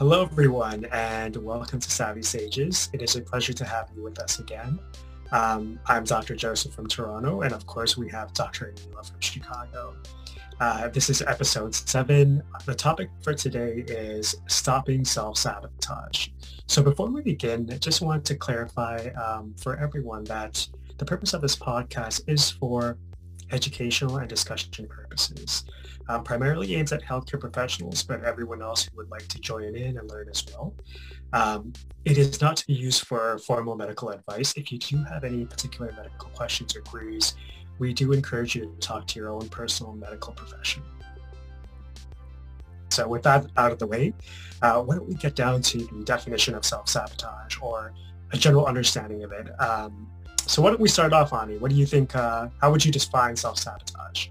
Hello, everyone, and welcome to Savvy Sages. It is a pleasure to have you with us again. Um, I'm Dr. Joseph from Toronto, and of course, we have Dr. Anila from Chicago. Uh, this is episode seven. The topic for today is stopping self-sabotage. So before we begin, I just want to clarify um, for everyone that the purpose of this podcast is for educational and discussion purposes um, primarily aims at healthcare professionals, but everyone else who would like to join in and learn as well. Um, it is not to be used for formal medical advice. If you do have any particular medical questions or queries, we do encourage you to talk to your own personal medical professional. So with that out of the way, uh, why don't we get down to the definition of self-sabotage or a general understanding of it. Um, so why don't we start off, Ani? What do you think, uh, how would you define self-sabotage?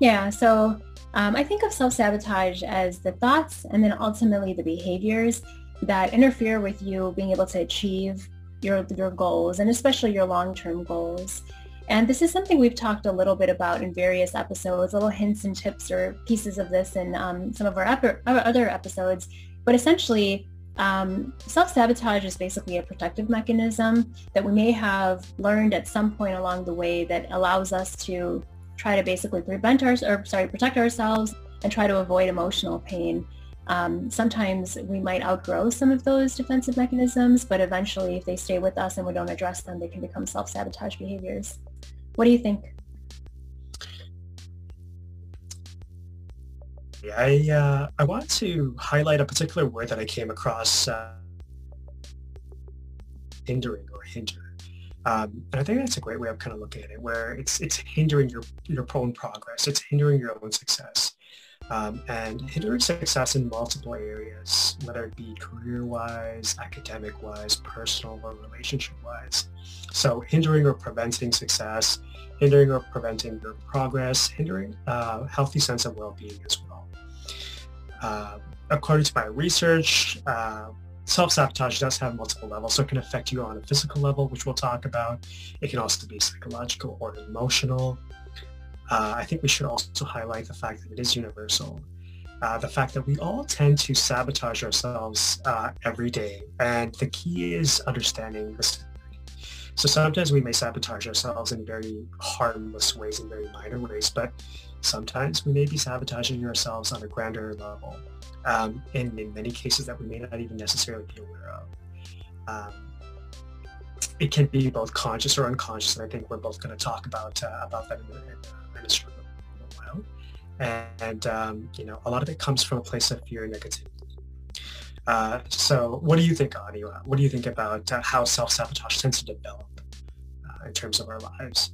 Yeah, so um, I think of self-sabotage as the thoughts and then ultimately the behaviors that interfere with you being able to achieve your, your goals and especially your long-term goals. And this is something we've talked a little bit about in various episodes, little hints and tips or pieces of this in um, some of our, our, other episodes. But essentially, um, self-sabotage is basically a protective mechanism that we may have learned at some point along the way that allows us to try to basically prevent our, or sorry, protect ourselves and try to avoid emotional pain. Um, sometimes we might outgrow some of those defensive mechanisms, but eventually if they stay with us and we don't address them, they can become self-sabotage behaviors. What do you think? I, uh, I want to highlight a particular word that I came across, uh, hindering or hinder. Um, and I think that's a great way of kind of looking at it, where it's it's hindering your your own progress, it's hindering your own success, um, and hindering success in multiple areas, whether it be career-wise, academic-wise, personal or relationship-wise. So hindering or preventing success, hindering or preventing your progress, hindering a uh, healthy sense of well-being as well. Uh, according to my research, uh, self-sabotage does have multiple levels, so it can affect you on a physical level, which we'll talk about. It can also be psychological or emotional. Uh, I think we should also highlight the fact that it is universal. Uh, the fact that we all tend to sabotage ourselves uh, every day. And the key is understanding this. So sometimes we may sabotage ourselves in very harmless ways, in very minor ways, but sometimes we may be sabotaging ourselves on a grander level um, in, in many cases that we may not even necessarily be aware of. Um, it can be both conscious or unconscious, and I think we're both going to talk about uh, about that in, in, in, a, short, while. And, and um, you know, a lot of it comes from a place of fear and negativity. Uh, so, what do you think, Ani? What do you think about uh, how self-sabotage tends to develop uh, in terms of our lives?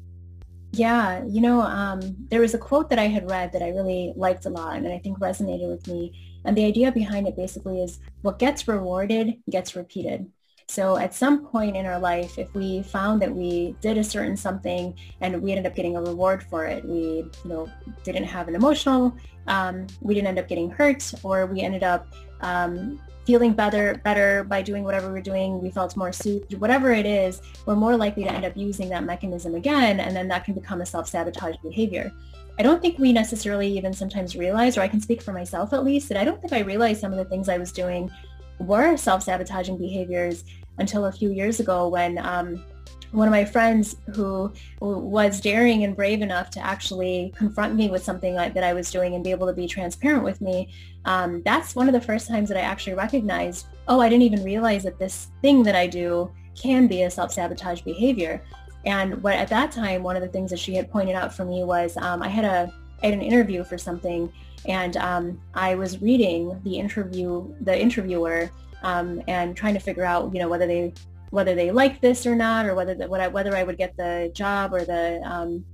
Yeah, you know, um, there was a quote that I had read that I really liked a lot and I think resonated with me. And the idea behind it basically is what gets rewarded gets repeated. So at some point in our life, if we found that we did a certain something and we ended up getting a reward for it, we you know didn't have an emotional, um, we didn't end up getting hurt, or we ended up um, feeling better better by doing whatever we're doing we felt more soothed whatever it is we're more likely to end up using that mechanism again and then that can become a self-sabotage behavior i don't think we necessarily even sometimes realize or i can speak for myself at least that i don't think i realized some of the things i was doing were self-sabotaging behaviors until a few years ago when um, one of my friends who was daring and brave enough to actually confront me with something that I was doing and be able to be transparent with me, um, that's one of the first times that I actually recognized, oh, I didn't even realize that this thing that I do can be a self-sabotage behavior. And what at that time, one of the things that she had pointed out for me was um, I had a I had an interview for something, and um, I was reading the interview the interviewer um, and trying to figure out you know whether they whether they like this or not, or whether the, what I, whether I would get the job or the um,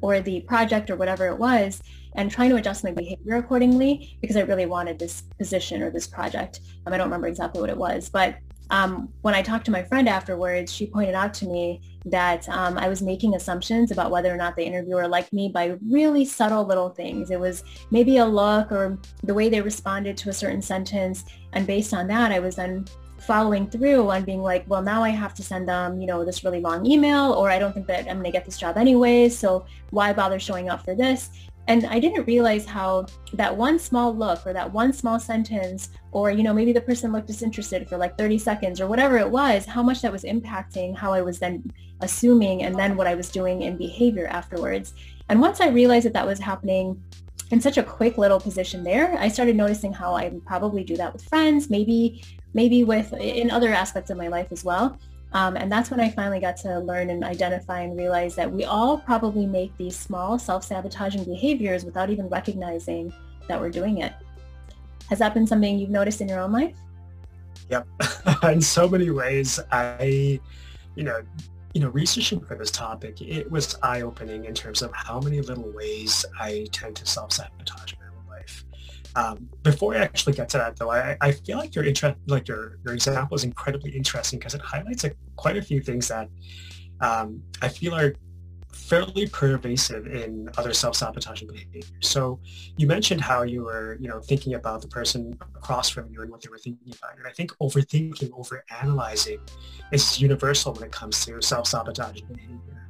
or the project or whatever it was, and trying to adjust my behavior accordingly because I really wanted this position or this project. Um, I don't remember exactly what it was, but um, when I talked to my friend afterwards, she pointed out to me that um, I was making assumptions about whether or not the interviewer liked me by really subtle little things. It was maybe a look or the way they responded to a certain sentence. And based on that, I was then following through on being like, well, now I have to send them, you know, this really long email, or I don't think that I'm going to get this job anyway. So why bother showing up for this? And I didn't realize how that one small look or that one small sentence or, you know, maybe the person looked disinterested for like 30 seconds or whatever it was, how much that was impacting how I was then assuming and then what I was doing in behavior afterwards. And once I realized that that was happening in such a quick little position there, I started noticing how I probably do that with friends, maybe, maybe with in other aspects of my life as well. Um, and that's when I finally got to learn and identify and realize that we all probably make these small self-sabotaging behaviors without even recognizing that we're doing it. Has that been something you've noticed in your own life? Yep. in so many ways, I, you know, you know, researching for this topic, it was eye-opening in terms of how many little ways I tend to self-sabotage. Um, before I actually get to that, though, I, I feel like your interest, like your your example is incredibly interesting because it highlights a, quite a few things that um, I feel are fairly pervasive in other self-sabotaging behaviors. So you mentioned how you were, you know, thinking about the person across from you and what they were thinking about. And I think overthinking, overanalyzing is universal when it comes to self-sabotaging behavior.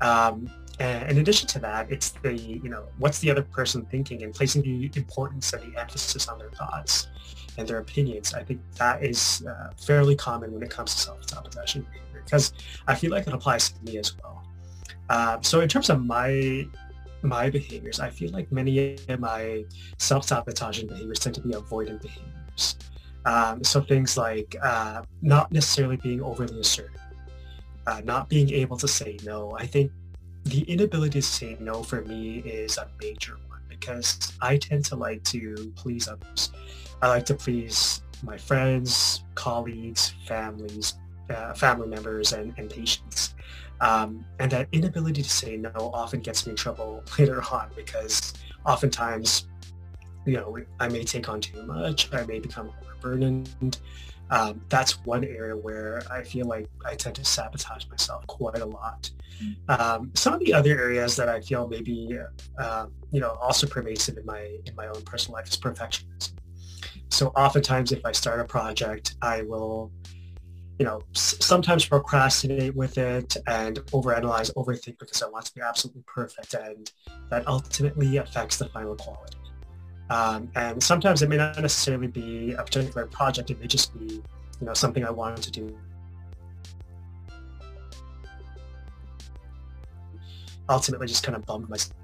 Um, and in addition to that, it's the, you know, what's the other person thinking and placing the importance and the emphasis on their thoughts and their opinions. I think that is uh, fairly common when it comes to self-sabotaging behavior because I feel like it applies to me as well. Um, so in terms of my my behaviors, I feel like many of my self-sabotaging behaviors tend to be avoidant behaviors. Um, so things like uh, not necessarily being overly assertive, uh, not being able to say no. I think the inability to say no for me is a major one because I tend to like to please others. I like to please my friends, colleagues, families, uh, family members, and, and patients. Um, and that inability to say no often gets me in trouble later on because oftentimes, you know, I may take on too much, I may become overburdened. Um, that's one area where I feel like I tend to sabotage myself quite a lot. Mm. Um, some of the other areas that I feel maybe, uh, you know, also pervasive in my in my own personal life is perfectionism. So oftentimes, if I start a project, I will you know, sometimes procrastinate with it and overanalyze, overthink because I want to be absolutely perfect, and that ultimately affects the final quality. Um, and sometimes it may not necessarily be a particular project; it may just be, you know, something I wanted to do. Ultimately, just kind of bummed myself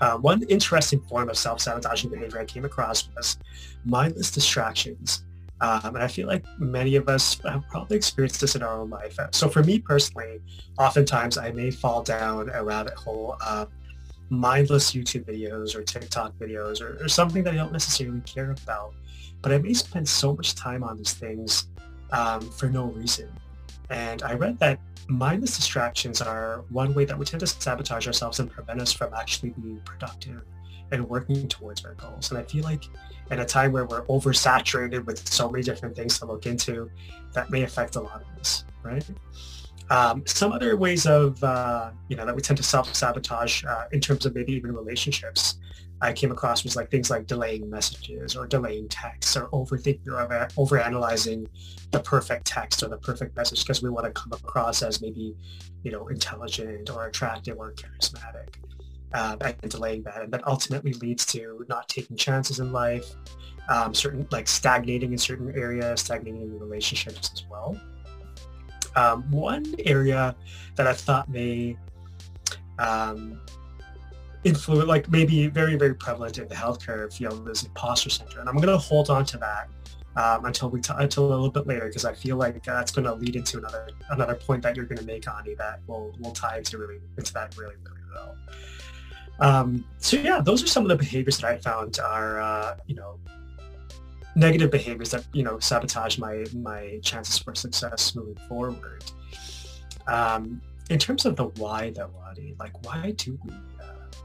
Uh, one interesting form of self-sabotaging behavior I came across was mindless distractions. Um, and I feel like many of us have probably experienced this in our own life. So for me personally, oftentimes I may fall down a rabbit hole of mindless YouTube videos or TikTok videos or, or something that I don't necessarily care about. But I may spend so much time on these things um, for no reason. And I read that mindless distractions are one way that we tend to sabotage ourselves and prevent us from actually being productive and working towards our goals. And I feel like in a time where we're oversaturated with so many different things to look into, that may affect a lot of us, right? Um, some other ways of, uh, you know, that we tend to self-sabotage uh, in terms of maybe even relationships I came across was like things like delaying messages or delaying texts or overthinking or overanalyzing the perfect text or the perfect message because we want to come across as maybe, you know, intelligent or attractive or charismatic. Um, and delaying that. And that ultimately leads to not taking chances in life, um, certain like stagnating in certain areas, stagnating in relationships as well. Um, one area that I thought may um, influence, like maybe very, very prevalent in the healthcare field is imposter syndrome. And I'm going to hold on to that um, until we t- until a little bit later because I feel like that's going to lead into another another point that you're going to make, Ani, that will will tie into really into that really really well. Um, so yeah, those are some of the behaviors that I found are uh, you know negative behaviors that you know sabotage my my chances for success moving forward. Um, in terms of the why though, Ani, like why do we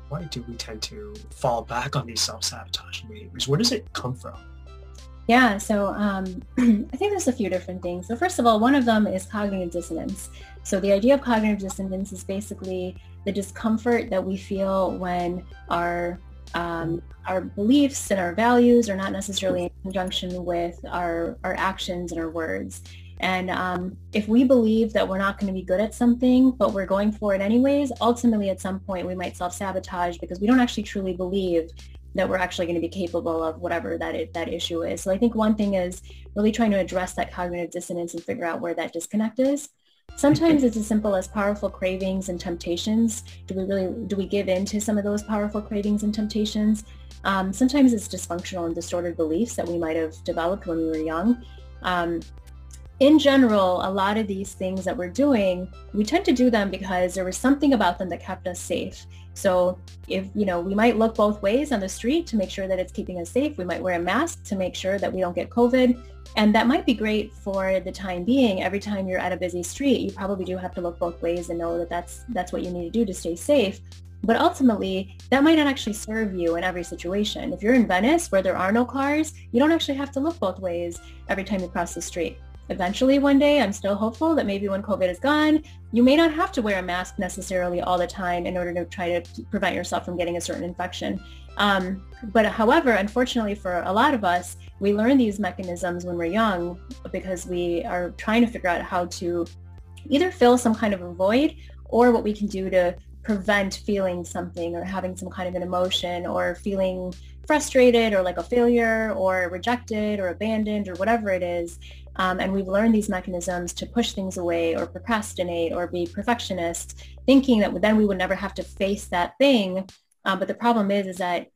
why do we tend to fall back on these self-sabotaging behaviors? Where does it come from? Yeah, so um, I think there's a few different things. So first of all, one of them is cognitive dissonance. So the idea of cognitive dissonance is basically the discomfort that we feel when our um, our beliefs and our values are not necessarily in conjunction with our, our actions and our words. And um, if we believe that we're not going to be good at something, but we're going for it anyways, ultimately at some point we might self-sabotage because we don't actually truly believe that we're actually going to be capable of whatever that it, that issue is. So I think one thing is really trying to address that cognitive dissonance and figure out where that disconnect is. Sometimes it's as simple as powerful cravings and temptations. Do we really do we give in to some of those powerful cravings and temptations? Um, sometimes it's dysfunctional and distorted beliefs that we might have developed when we were young. Um, in general, a lot of these things that we're doing, we tend to do them because there was something about them that kept us safe. So if, you know, we might look both ways on the street to make sure that it's keeping us safe. We might wear a mask to make sure that we don't get COVID. And that might be great for the time being. Every time you're at a busy street, you probably do have to look both ways and know that that's, that's what you need to do to stay safe. But ultimately, that might not actually serve you in every situation. If you're in Venice where there are no cars, you don't actually have to look both ways every time you cross the street eventually one day, I'm still hopeful that maybe when COVID is gone, you may not have to wear a mask necessarily all the time in order to try to prevent yourself from getting a certain infection. Um, but however, unfortunately for a lot of us, we learn these mechanisms when we're young because we are trying to figure out how to either fill some kind of a void or what we can do to prevent feeling something or having some kind of an emotion or feeling frustrated or like a failure or rejected or abandoned or whatever it is. Um, and we've learned these mechanisms to push things away or procrastinate or be perfectionists, thinking that then we would never have to face that thing. Um, but the problem is, is that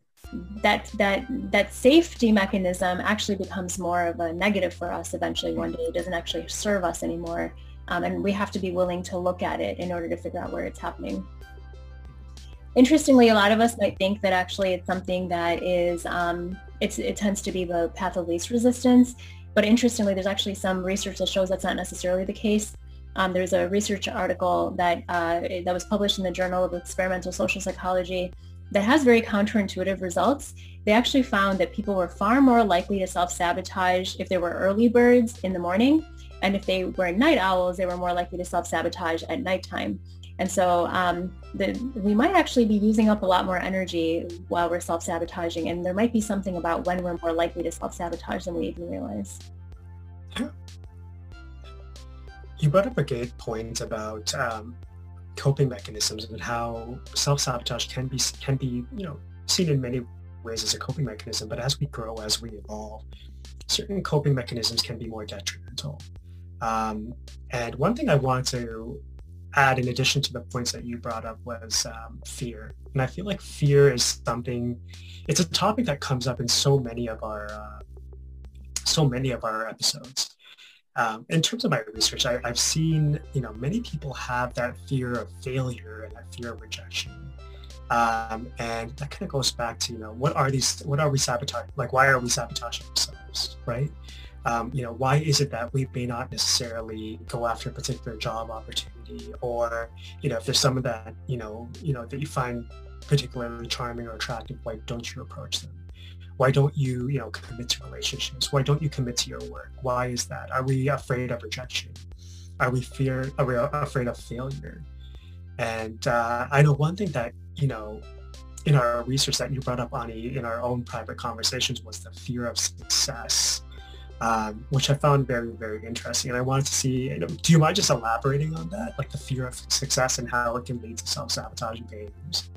that that that safety mechanism actually becomes more of a negative for us eventually one day. It doesn't actually serve us anymore. Um, and we have to be willing to look at it in order to figure out where it's happening. Interestingly, a lot of us might think that actually it's something that is, um, it tends to be the path of least resistance. But interestingly, there's actually some research that shows that's not necessarily the case. Um, there's a research article that uh, that was published in the Journal of Experimental Social Psychology that has very counterintuitive results. They actually found that people were far more likely to self-sabotage if they were early birds in the morning, and if they were night owls, they were more likely to self-sabotage at nighttime. And so um, the, we might actually be using up a lot more energy while we're self-sabotaging. And there might be something about when we're more likely to self-sabotage than we even realize. You brought up a great point about um, coping mechanisms and how self-sabotage can be, can be, you know, seen in many ways as a coping mechanism. But as we grow, as we evolve, certain coping mechanisms can be more detrimental. Um, and one thing I want to add in addition to the points that you brought up was um, fear. And I feel like fear is something, it's a topic that comes up in so many of our, uh, so many of our episodes. Um, in terms of my research, I, have seen, you know, many people have that fear of failure and that fear of rejection. Um, and that kind of goes back to, you know, what are these, what are we sabotaging? Like, why are we sabotaging ourselves, right? Um, you know, why is it that we may not necessarily go after a particular job opportunity or, you know, if there's someone that, you know, you know, that you find particularly charming or attractive, why don't you approach them? Why don't you, you know, commit to relationships? Why don't you commit to your work? Why is that? Are we afraid of rejection? Are we fear? Are we afraid of failure? And uh, I know one thing that, you know, in our research that you brought up, Ani, in our own private conversations was the fear of success um, which I found very, very interesting. And I wanted to see, you know, do you mind just elaborating on that, like the fear of success and how it can lead to self-sabotaging behaviors?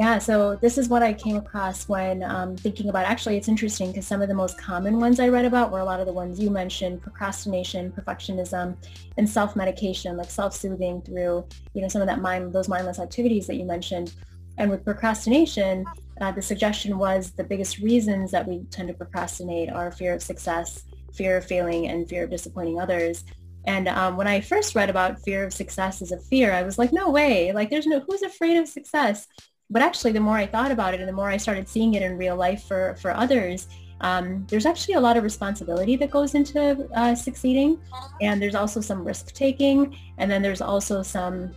Yeah, so this is what I came across when um, thinking about, actually it's interesting because some of the most common ones I read about were a lot of the ones you mentioned, procrastination, perfectionism, and self-medication, like self-soothing through, you know, some of that mind, those mindless activities that you mentioned. And with procrastination, uh, the suggestion was the biggest reasons that we tend to procrastinate are fear of success, fear of failing, and fear of disappointing others. And um, when I first read about fear of success as a fear, I was like, no way, like there's no, who's afraid of success? But actually, the more I thought about it and the more I started seeing it in real life for, for others, um, there's actually a lot of responsibility that goes into uh, succeeding. And there's also some risk taking. And then there's also some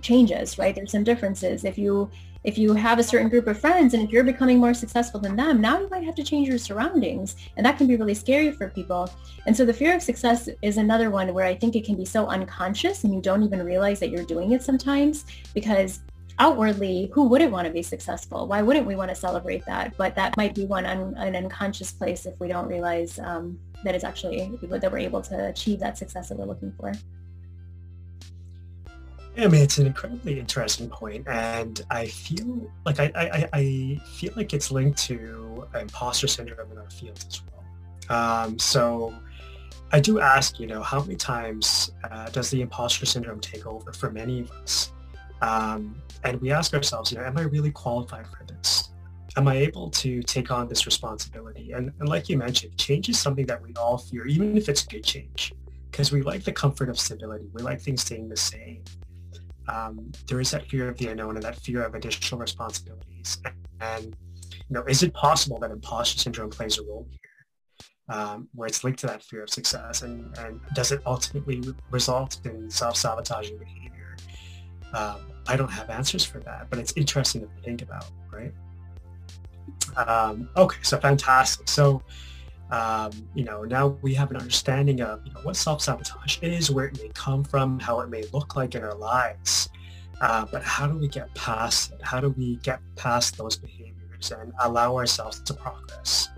changes, right? There's some differences. If you if you have a certain group of friends and if you're becoming more successful than them, now you might have to change your surroundings. And that can be really scary for people. And so the fear of success is another one where I think it can be so unconscious and you don't even realize that you're doing it sometimes because outwardly, who wouldn't want to be successful? Why wouldn't we want to celebrate that? But that might be one un- an unconscious place if we don't realize um, it's actually that we're able to achieve that success that we're looking for. I mean, it's an incredibly interesting point, and I feel like I, I, I feel like it's linked to imposter syndrome in our field as well. Um, so I do ask, you know, how many times uh, does the imposter syndrome take over for many of us? Um, and we ask ourselves, you know, am I really qualified for this? Am I able to take on this responsibility? And, and like you mentioned, change is something that we all fear, even if it's good change, because we like the comfort of stability. We like things staying the same um, there is that fear of the unknown and that fear of additional responsibilities. And, you know, is it possible that imposter syndrome plays a role here, um, where it's linked to that fear of success? And, and does it ultimately result in self-sabotaging behavior? Um, I don't have answers for that, but it's interesting to think about, right? Um, okay, so fantastic. So um, you know, now we have an understanding of you know, what self-sabotage is, where it may come from, how it may look like in our lives. Uh, but how do we get past it? How do we get past those behaviors and allow ourselves to progress?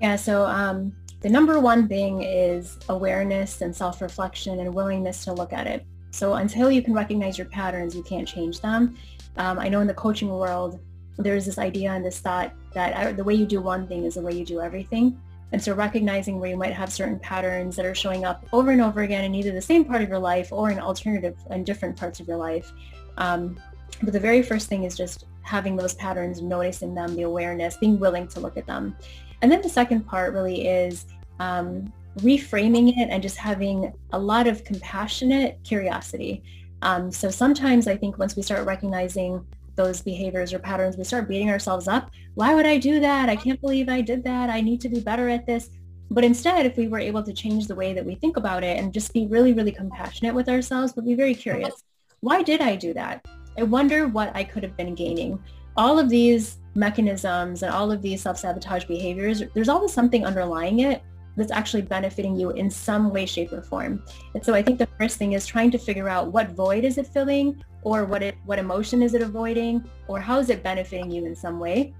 Yeah, so um, the number one thing is awareness and self-reflection and willingness to look at it. So until you can recognize your patterns, you can't change them. Um, I know in the coaching world, there's this idea and this thought that the way you do one thing is the way you do everything. And so recognizing where you might have certain patterns that are showing up over and over again in either the same part of your life or in alternative and different parts of your life. Um, but the very first thing is just having those patterns, noticing them, the awareness, being willing to look at them. And then the second part really is um, reframing it and just having a lot of compassionate curiosity. Um, so sometimes I think once we start recognizing those behaviors or patterns, we start beating ourselves up. Why would I do that? I can't believe I did that. I need to be better at this. But instead, if we were able to change the way that we think about it and just be really, really compassionate with ourselves, but be very curious. Why did I do that? I wonder what I could have been gaining. All of these mechanisms and all of these self-sabotage behaviors, there's always something underlying it that's actually benefiting you in some way, shape, or form. And so I think the first thing is trying to figure out what void is it filling or what it what emotion is it avoiding or how is it benefiting you in some way.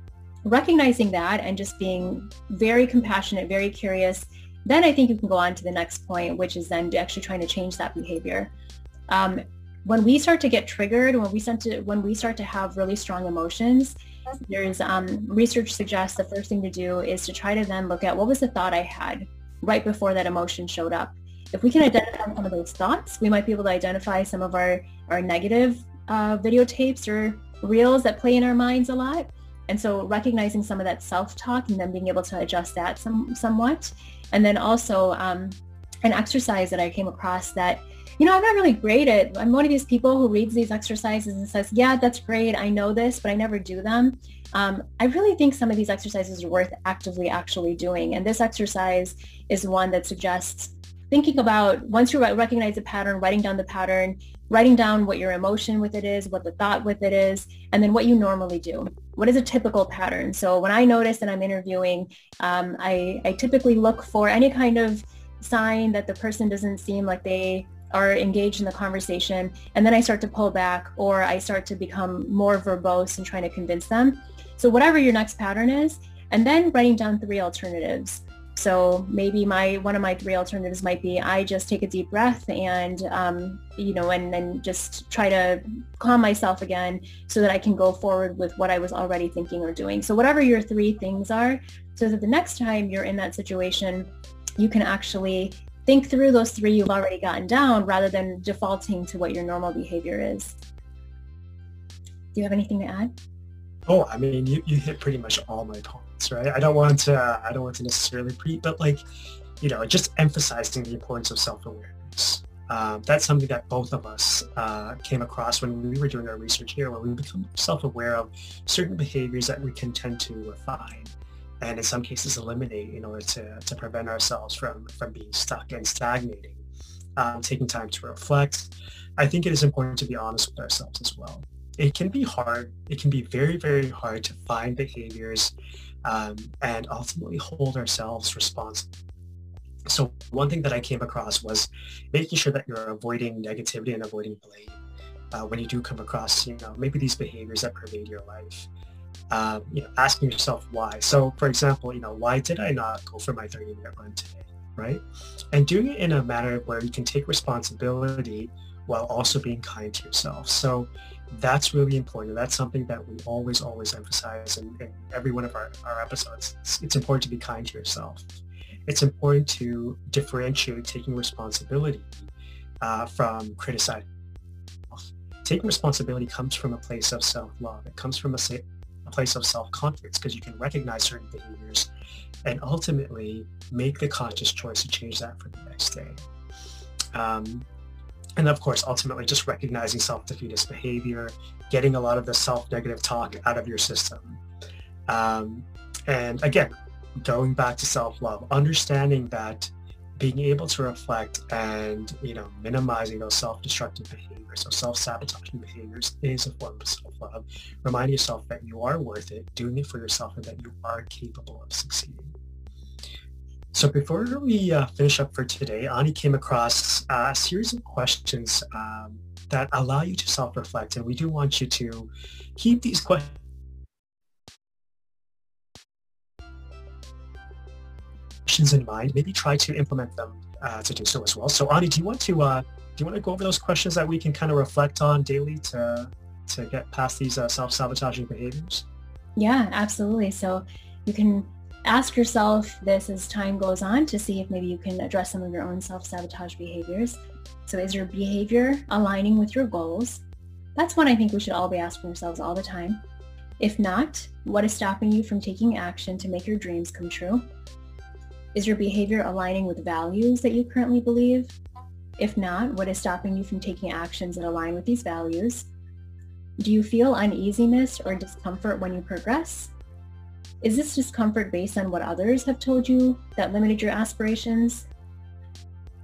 Recognizing that and just being very compassionate, very curious, then I think you can go on to the next point, which is then actually trying to change that behavior. Um, when we start to get triggered, when we start to when we start to have really strong emotions, there's um, research suggests the first thing to do is to try to then look at what was the thought I had right before that emotion showed up. If we can identify some of those thoughts, we might be able to identify some of our, our negative uh, videotapes or reels that play in our minds a lot. And so recognizing some of that self-talk and then being able to adjust that some, somewhat. And then also um, an exercise that I came across that you know, I'm not really great at, I'm one of these people who reads these exercises and says, yeah, that's great. I know this, but I never do them. Um, I really think some of these exercises are worth actively actually doing. And this exercise is one that suggests thinking about once you recognize a pattern, writing down the pattern, writing down what your emotion with it is, what the thought with it is, and then what you normally do. What is a typical pattern? So when I notice that I'm interviewing, um, I, I typically look for any kind of sign that the person doesn't seem like they are engaged in the conversation and then I start to pull back or I start to become more verbose and trying to convince them. So whatever your next pattern is, and then writing down three alternatives. So maybe my one of my three alternatives might be I just take a deep breath and um, you know and then just try to calm myself again so that I can go forward with what I was already thinking or doing. So whatever your three things are, so that the next time you're in that situation, you can actually think through those three you've already gotten down rather than defaulting to what your normal behavior is. Do you have anything to add? Oh, I mean, you, you hit pretty much all my points, right? I don't want to, I don't want to necessarily pre, but like, you know, just emphasizing the importance of self-awareness. Um, that's something that both of us uh, came across when we were doing our research here, where we become self-aware of certain behaviors that we can tend to refine and in some cases eliminate in order to, to prevent ourselves from, from being stuck and stagnating. Um, taking time to reflect. I think it is important to be honest with ourselves as well. It can be hard. It can be very, very hard to find behaviors um, and ultimately hold ourselves responsible. So one thing that I came across was making sure that you're avoiding negativity and avoiding blame uh, when you do come across, you know, maybe these behaviors that pervade your life. Uh, you know, asking yourself why. So for example, you know, why did I not go for my 30 minute run today? Right. And doing it in a manner where you can take responsibility while also being kind to yourself. So that's really important. That's something that we always, always emphasize in, in every one of our, our episodes. It's, it's important to be kind to yourself. It's important to differentiate taking responsibility uh, from criticizing. Taking responsibility comes from a place of self-love. It comes from a place of self-confidence because you can recognize certain behaviors and ultimately make the conscious choice to change that for the next day. Um, and of course, ultimately just recognizing self-defeatist behavior, getting a lot of the self-negative talk out of your system. Um, and again, going back to self-love, understanding that being able to reflect and, you know, minimizing those self-destructive behaviors, or self-sabotaging behaviors is a form of self-love. Remind yourself that you are worth it, doing it for yourself, and that you are capable of succeeding. So before we uh, finish up for today, Ani came across uh, a series of questions um, that allow you to self-reflect, and we do want you to keep these questions in mind. Maybe try to implement them uh, to do so as well. So Ani, do you want to uh, do you want to go over those questions that we can kind of reflect on daily to to get past these uh, self-sabotaging behaviors? Yeah, absolutely. So you can ask yourself this as time goes on to see if maybe you can address some of your own self-sabotage behaviors. So is your behavior aligning with your goals? That's one I think we should all be asking ourselves all the time. If not, what is stopping you from taking action to make your dreams come true? Is your behavior aligning with values that you currently believe? If not, what is stopping you from taking actions that align with these values? Do you feel uneasiness or discomfort when you progress? Is this discomfort based on what others have told you that limited your aspirations?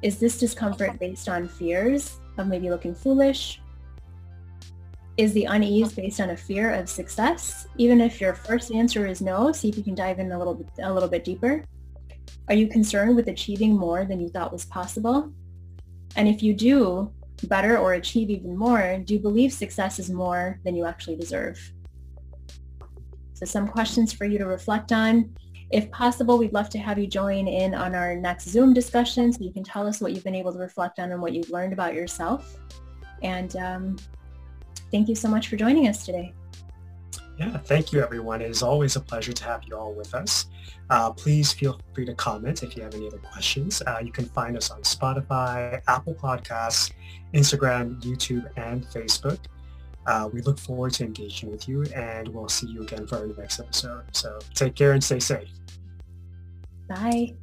Is this discomfort based on fears of maybe looking foolish? Is the unease based on a fear of success? Even if your first answer is no, see if you can dive in a little bit, a little bit deeper. Are you concerned with achieving more than you thought was possible? And if you do better or achieve even more, do you believe success is more than you actually deserve? So some questions for you to reflect on. If possible, we'd love to have you join in on our next Zoom discussion so you can tell us what you've been able to reflect on and what you've learned about yourself. And um, thank you so much for joining us today. Yeah, thank you everyone. It is always a pleasure to have you all with us. Uh, please feel free to comment if you have any other questions. Uh, you can find us on Spotify, Apple Podcasts, Instagram, YouTube, and Facebook. Uh, we look forward to engaging with you and we'll see you again for our next episode. So take care and stay safe. Bye.